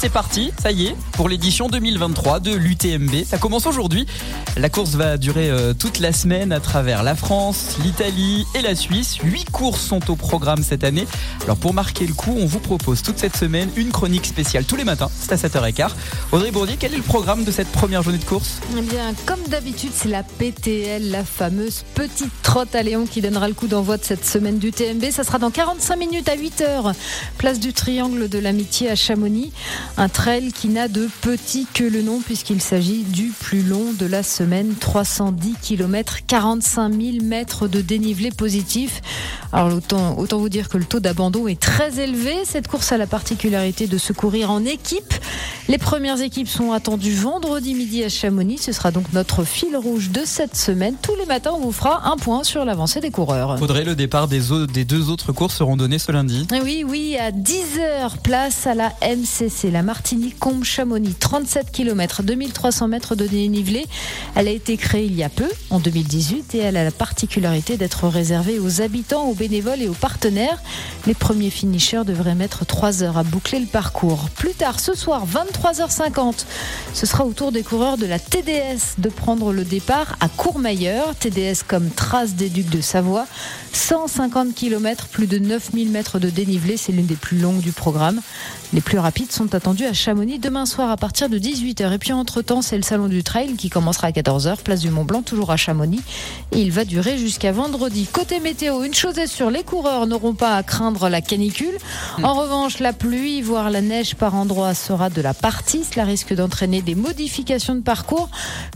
C'est parti, ça y est, pour l'édition 2023 de l'UTMB. Ça commence aujourd'hui. La course va durer euh, toute la semaine à travers la France, l'Italie et la Suisse. Huit courses sont au programme cette année. Alors pour marquer le coup, on vous propose toute cette semaine une chronique spéciale tous les matins. C'est à 7h15. Audrey Bourdier, quel est le programme de cette première journée de course? Eh bien, comme d'habitude, c'est la PTL, la fameuse petite trotte à Léon qui donnera le coup d'envoi de cette semaine du TMB. Ça sera dans 45 minutes à 8h, place du Triangle de l'Amitié à Chamonix. Un trail qui n'a de petit que le nom puisqu'il s'agit du plus long de la semaine, 310 km, 45 000 mètres de dénivelé positif. Alors autant, autant vous dire que le taux d'abandon est très élevé. Cette course a la particularité de se courir en équipe. Les premières équipes sont attendues vendredi midi à Chamonix. Ce sera donc notre fil rouge de cette semaine. Tous les matins, on vous fera un point sur l'avancée des coureurs. Audrey, le départ des, des deux autres courses seront donnés ce lundi. Oui, oui, à 10h, place à la MCC, la Martinique-Combe-Chamonix. 37 km, 2300 mètres de dénivelé. Elle a été créée il y a peu, en 2018, et elle a la particularité d'être réservée aux habitants, aux bénévoles et aux partenaires. Les premiers finishers devraient mettre 3 heures à boucler le parcours. Plus tard, ce soir, 23h50, ce sera au tour des coureurs de la TDS de prendre le départ à Courmayeur. TDS comme trace des Ducs de Savoie. 150 km, plus de 9000 mètres de dénivelé, c'est l'une des plus longues du programme. Les plus rapides sont attendus à Chamonix demain soir à partir de 18h. Et puis entre-temps, c'est le salon du trail qui commencera à 14h, place du Mont Blanc, toujours à Chamonix. Il va durer jusqu'à vendredi. Côté météo, une chose est sûre, les coureurs n'auront pas à craindre la canicule. En revanche, la pluie, voire la neige par endroits sera de la partie. Cela risque d'entraîner des modifications de parcours,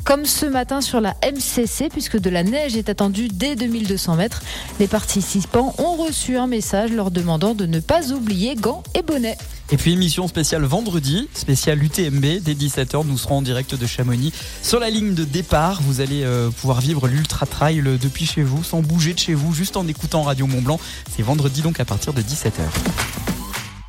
comme ce matin sur la MCC, puisque de la neige est attendue dès 2200 mètres. Les participants ont reçu un message leur demandant de ne pas oublier gants et bonnets. Et puis émission spéciale vendredi, spéciale UTMB, dès 17h, nous serons en direct de Chamonix. Sur la ligne de départ, vous allez euh, pouvoir vivre l'Ultra Trail depuis chez vous, sans bouger de chez vous, juste en écoutant Radio Mont Blanc. C'est vendredi donc à partir de 17h.